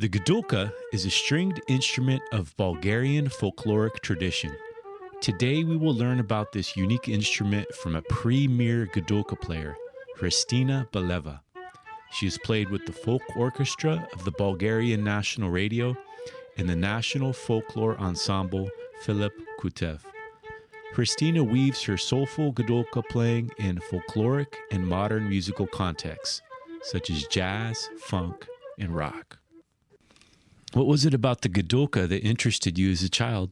The gadulka is a stringed instrument of Bulgarian folkloric tradition. Today we will learn about this unique instrument from a premier gadulka player, Hristina Beleva. She has played with the folk orchestra of the Bulgarian National Radio and the National Folklore Ensemble Philip Kutev. Hristina weaves her soulful gadulka playing in folkloric and modern musical contexts, such as jazz, funk, and rock. What was it about the gadulka that interested you as a child?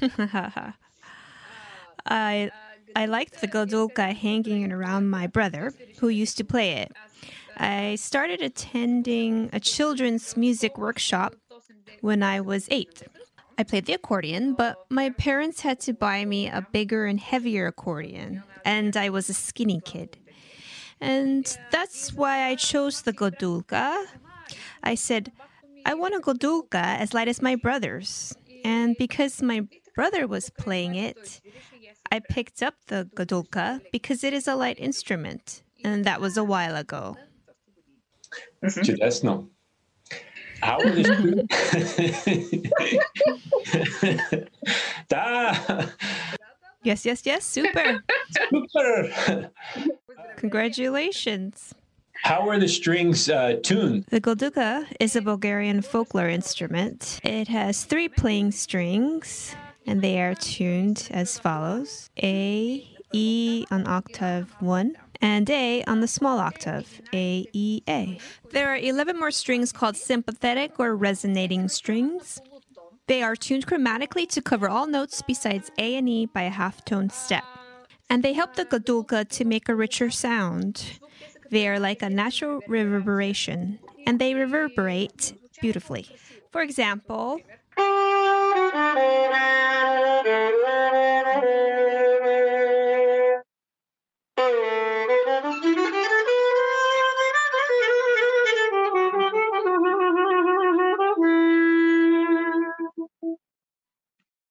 I I liked the gadulka hanging around my brother, who used to play it. I started attending a children's music workshop when I was eight. I played the accordion, but my parents had to buy me a bigger and heavier accordion and I was a skinny kid. And that's why I chose the Gadulka. I said, I want a Gadulka as light as my brothers. And because my brother was playing it, I picked up the Gadulka because it is a light instrument. And that was a while ago. Mm-hmm. Чудесно. How да, Yes, yes, yes, super. Super! Congratulations. How are the strings uh, tuned? The gadulka is a Bulgarian folklore instrument. It has three playing strings, and they are tuned as follows A, E on octave 1, and A on the small octave, A, E, A. There are 11 more strings called sympathetic or resonating strings. They are tuned chromatically to cover all notes besides A and E by a half tone step. And they help the gadulka to make a richer sound. They are like a natural reverberation, and they reverberate beautifully. For example,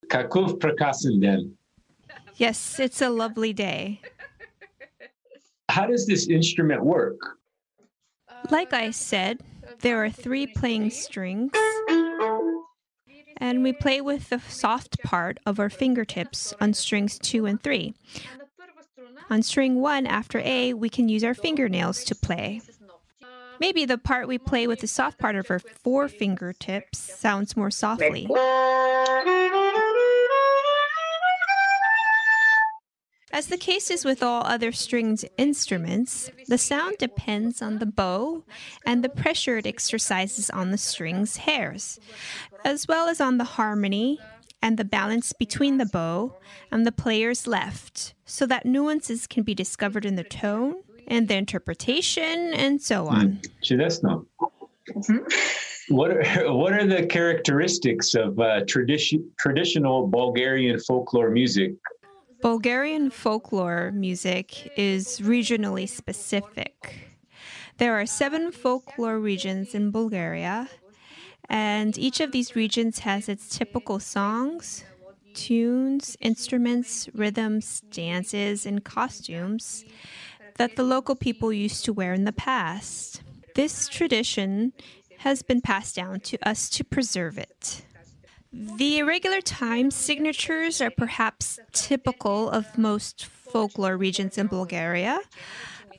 Каков прекрасен ден. yes, it's a lovely day. How does this instrument work? Like I said, there are three playing strings, and we play with the soft part of our fingertips on strings two and three. On string one, after A, we can use our fingernails to play. Maybe the part we play with the soft part of our four fingertips sounds more softly. As the case is with all other stringed instruments, the sound depends on the bow and the pressure it exercises on the string's hairs, as well as on the harmony and the balance between the bow and the player's left, so that nuances can be discovered in the tone and the interpretation and so hmm. on. Mm. What are, what are the characteristics of uh, tradition, traditional Bulgarian folklore music Bulgarian folklore music is regionally specific. There are seven folklore regions in Bulgaria, and each of these regions has its typical songs, tunes, instruments, rhythms, dances, and costumes that the local people used to wear in the past. This tradition has been passed down to us to preserve it. The irregular time signatures are perhaps typical of most folklore regions in Bulgaria.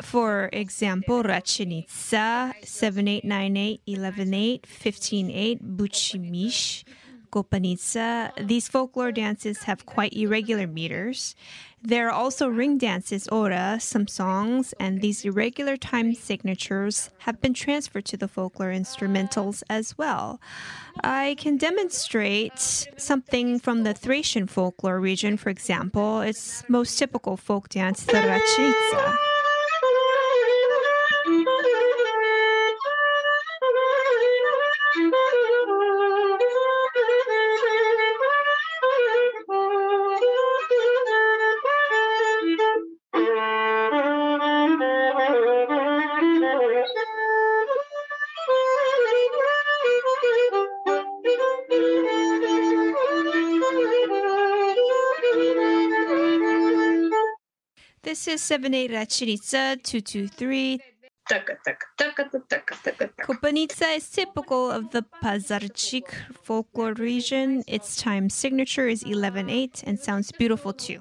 For example, Rachenitsa, 7898, 118, 158, Buchimish, Kopanitsa. These folklore dances have quite irregular meters. There are also ring dances, ora, some songs, and these irregular time signatures have been transferred to the folklore instrumentals as well. I can demonstrate something from the Thracian folklore region, for example. Its most typical folk dance, the Rachenitsa. This is 78 Rachenitsa 223. Kopanitsa is typical of the Pazarchik folklore region. Its time signature is 11-8 and sounds beautiful too.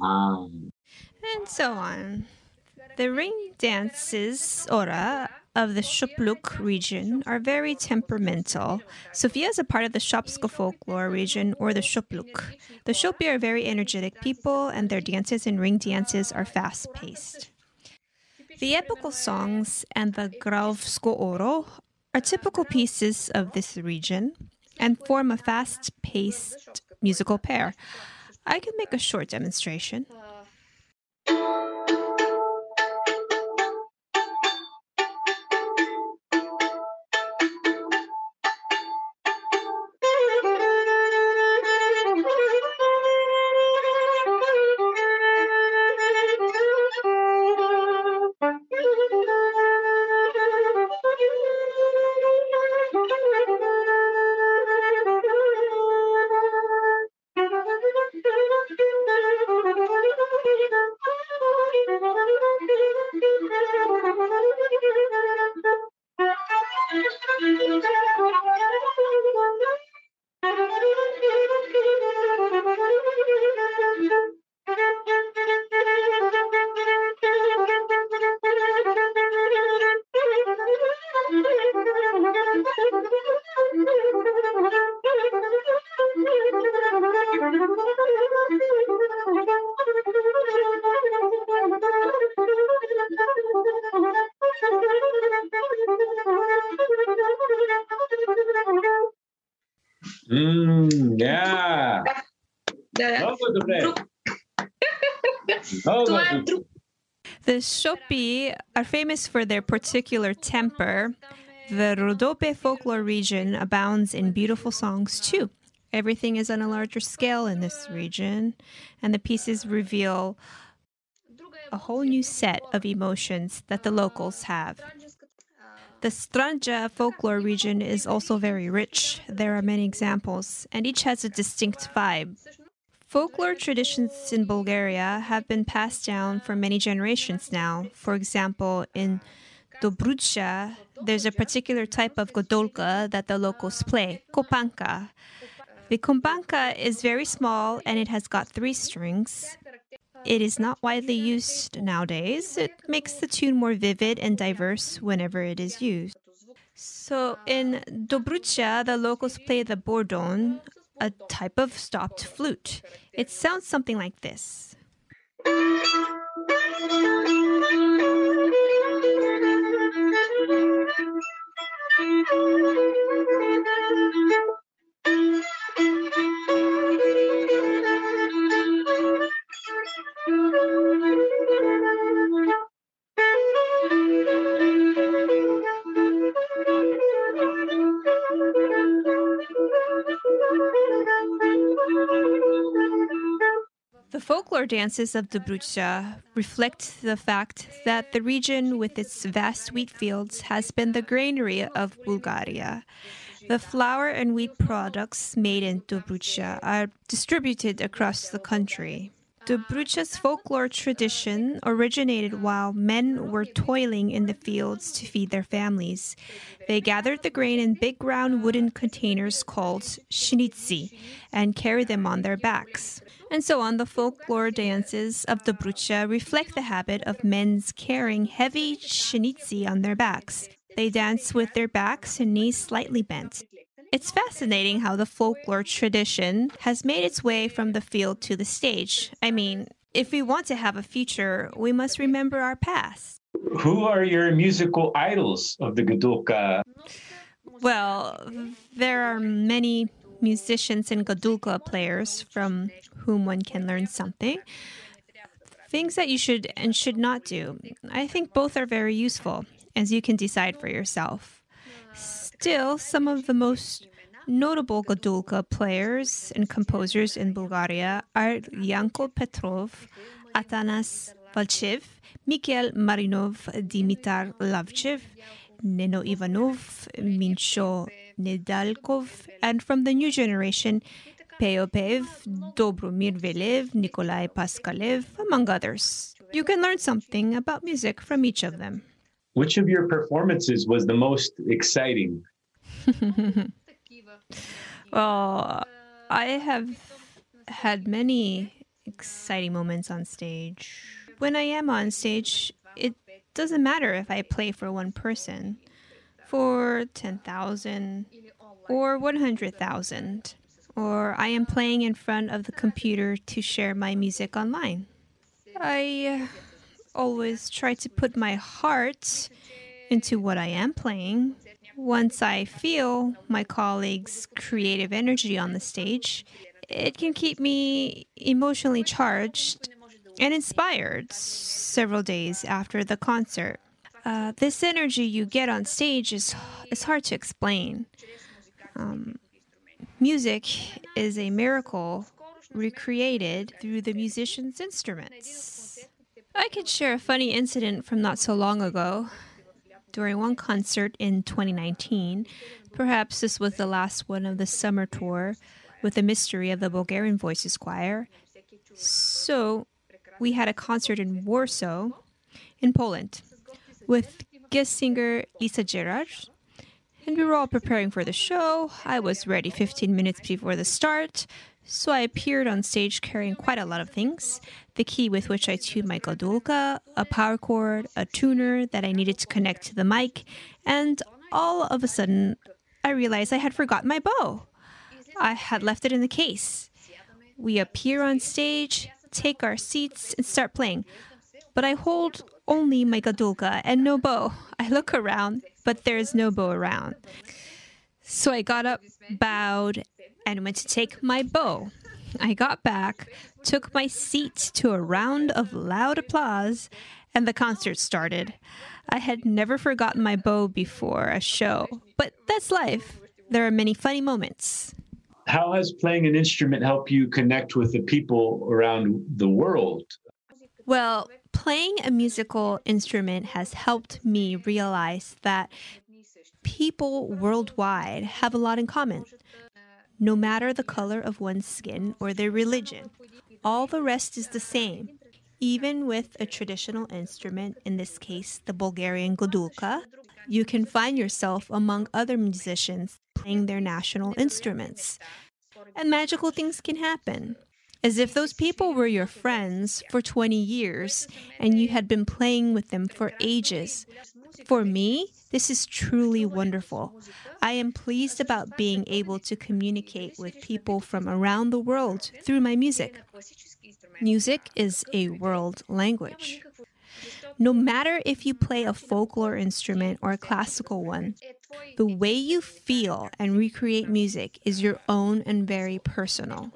Um, and so on. The ring dances, ora, of the Shopluk region are very temperamental. Sofia is a part of the Shopska folklore region or the Shopluk. The Shopi are very energetic people, and their dances and ring dances are fast paced. The epical songs and the Graovsko Oro are typical pieces of this region and form a fast paced musical pair. I can make a short demonstration. The Shopi are famous for their particular temper. The Rhodope folklore region abounds in beautiful songs too. Everything is on a larger scale in this region, and the pieces reveal a whole new set of emotions that the locals have. The Stranja folklore region is also very rich. There are many examples, and each has a distinct vibe. Folklore traditions in Bulgaria have been passed down for many generations now. For example, in Dobrucha, there's a particular type of gadulka that the locals play, kopanka. The kompanka is very small and it has got three strings. It is not widely used nowadays. It makes the tune more vivid and diverse whenever it is used. So in Dobrucha, the locals play the bordon, a type of stopped flute. It sounds something like this. Dances of Dobrucha reflect the fact that the region with its vast wheat fields has been the granary of Bulgaria. The flour and wheat products made in Dobrucha are distributed across the country. Dobrucha's folklore tradition originated while men were toiling in the fields to feed their families. They gathered the grain in big round wooden containers called shinitsi and carried them on their backs. And so on, the folklore dances of Dobrucha reflect the habit of men's carrying heavy shinitsi on their backs. They dance with their backs and knees slightly bent. It's fascinating how the folklore tradition has made its way from the field to the stage. I mean, if we want to have a future, we must remember our past. Who are your musical idols of the Gadulka? Well, there are many musicians and gadulka players from whom one can learn something. Things that you should and should not do. I think both are very useful, as you can decide for yourself. Still, some of the most notable gadulka players and composers in Bulgaria are Yanko Petrov, Atanas Valchev, Mikhail Marinov, Dimitar Lavchev, Neno Ivanov, Mincho Nedalkov, and from the new generation, Peopev, Dobromir Velev, Nikolai Paskalev, among others. You can learn something about music from each of them. Which of your performances was the most exciting? well, oh, I have had many exciting moments on stage. When I am on stage, it doesn't matter if I play for one person, for 10,000 or 100,000, or I am playing in front of the computer to share my music online. I uh, always try to put my heart into what I am playing. Once I feel my colleagues' creative energy on the stage, it can keep me emotionally charged and inspired several days after the concert. Uh, this energy you get on stage is, is hard to explain. Um, music is a miracle recreated through the musician's instruments. I could share a funny incident from not so long ago. During one concert in 2019, perhaps this was the last one of the summer tour with the mystery of the Bulgarian Voices Choir. So, we had a concert in Warsaw, in Poland, with guest singer Lisa Gerrard. And we were all preparing for the show. I was ready 15 minutes before the start, so I appeared on stage carrying quite a lot of things the key with which I tuned my gadulka, a power cord, a tuner that I needed to connect to the mic, and all of a sudden, I realized I had forgotten my bow. I had left it in the case. We appear on stage, take our seats, and start playing. But I hold only my gadulka and no bow. I look around, but there's no bow around. So I got up, bowed, and went to take my bow. I got back, took my seat to a round of loud applause, and the concert started. I had never forgotten my bow before a show, but that's life. There are many funny moments. How has playing an instrument helped you connect with the people around the world? Well, playing a musical instrument has helped me realize that people worldwide have a lot in common. No matter the color of one's skin or their religion, all the rest is the same. Even with a traditional instrument, in this case the Bulgarian gadulka, you can find yourself among other musicians playing their national instruments. And magical things can happen. As if those people were your friends for 20 years and you had been playing with them for ages. For me, this is truly wonderful. I am pleased about being able to communicate with people from around the world through my music. Music is a world language. No matter if you play a folklore instrument or a classical one, the way you feel and recreate music is your own and very personal.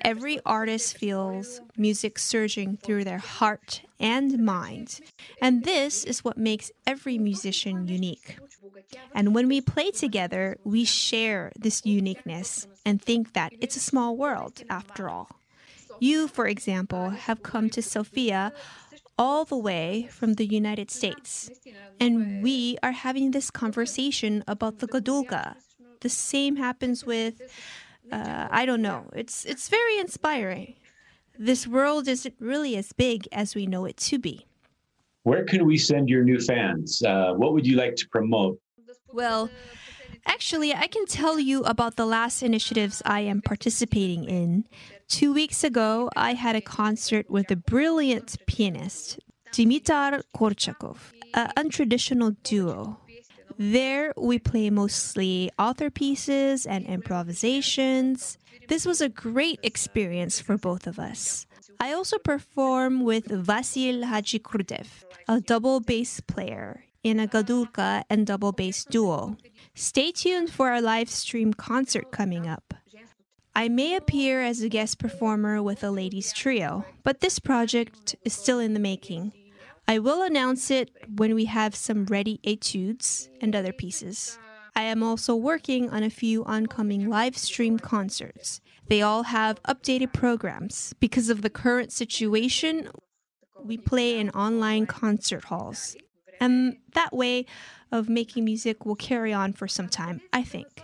Every artist feels music surging through their heart and mind, and this is what makes every musician unique. And when we play together, we share this uniqueness and think that it's a small world after all. You, for example, have come to Sofia all the way from the United States. And we are having this conversation about the Gadulka. The same happens with, uh, I don't know, it's, it's very inspiring. This world isn't really as big as we know it to be. Where can we send your new fans? Uh, what would you like to promote? Well, actually, I can tell you about the last initiatives I am participating in. Two weeks ago, I had a concert with a brilliant pianist, Dimitar Korchakov, an untraditional duo. There, we play mostly author pieces and improvisations. This was a great experience for both of us. I also perform with Vasil Hadzikrudev, a double bass player in a gadulka and double bass duo. Stay tuned for our live stream concert coming up. I may appear as a guest performer with a ladies trio, but this project is still in the making. I will announce it when we have some ready etudes and other pieces. I am also working on a few oncoming live stream concerts. They all have updated programs. Because of the current situation, we play in online concert halls. And that way of making music will carry on for some time, I think.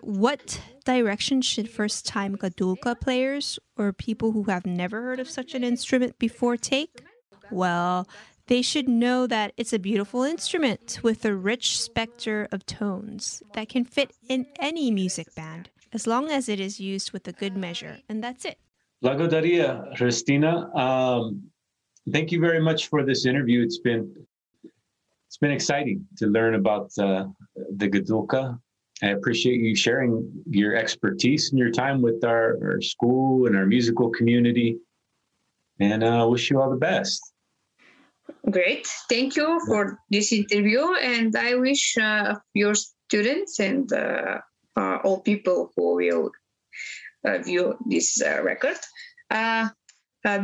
What direction should first time gadulka players or people who have never heard of such an instrument before take? Well, they should know that it's a beautiful instrument with a rich specter of tones that can fit in any music band as long as it is used with a good measure, and that's it. Lagodaria, Christina. Um, thank you very much for this interview. It's been it's been exciting to learn about uh, the Gadulka. I appreciate you sharing your expertise and your time with our, our school and our musical community. And I uh, wish you all the best. Great. Thank you for this interview. And I wish uh, your students and uh, uh, all people who will uh, view this uh, record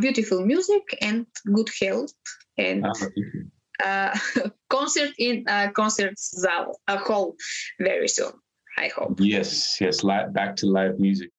beautiful music and good health and ah, concert in concert hall very soon. I hope. Yes, yes, back to live music.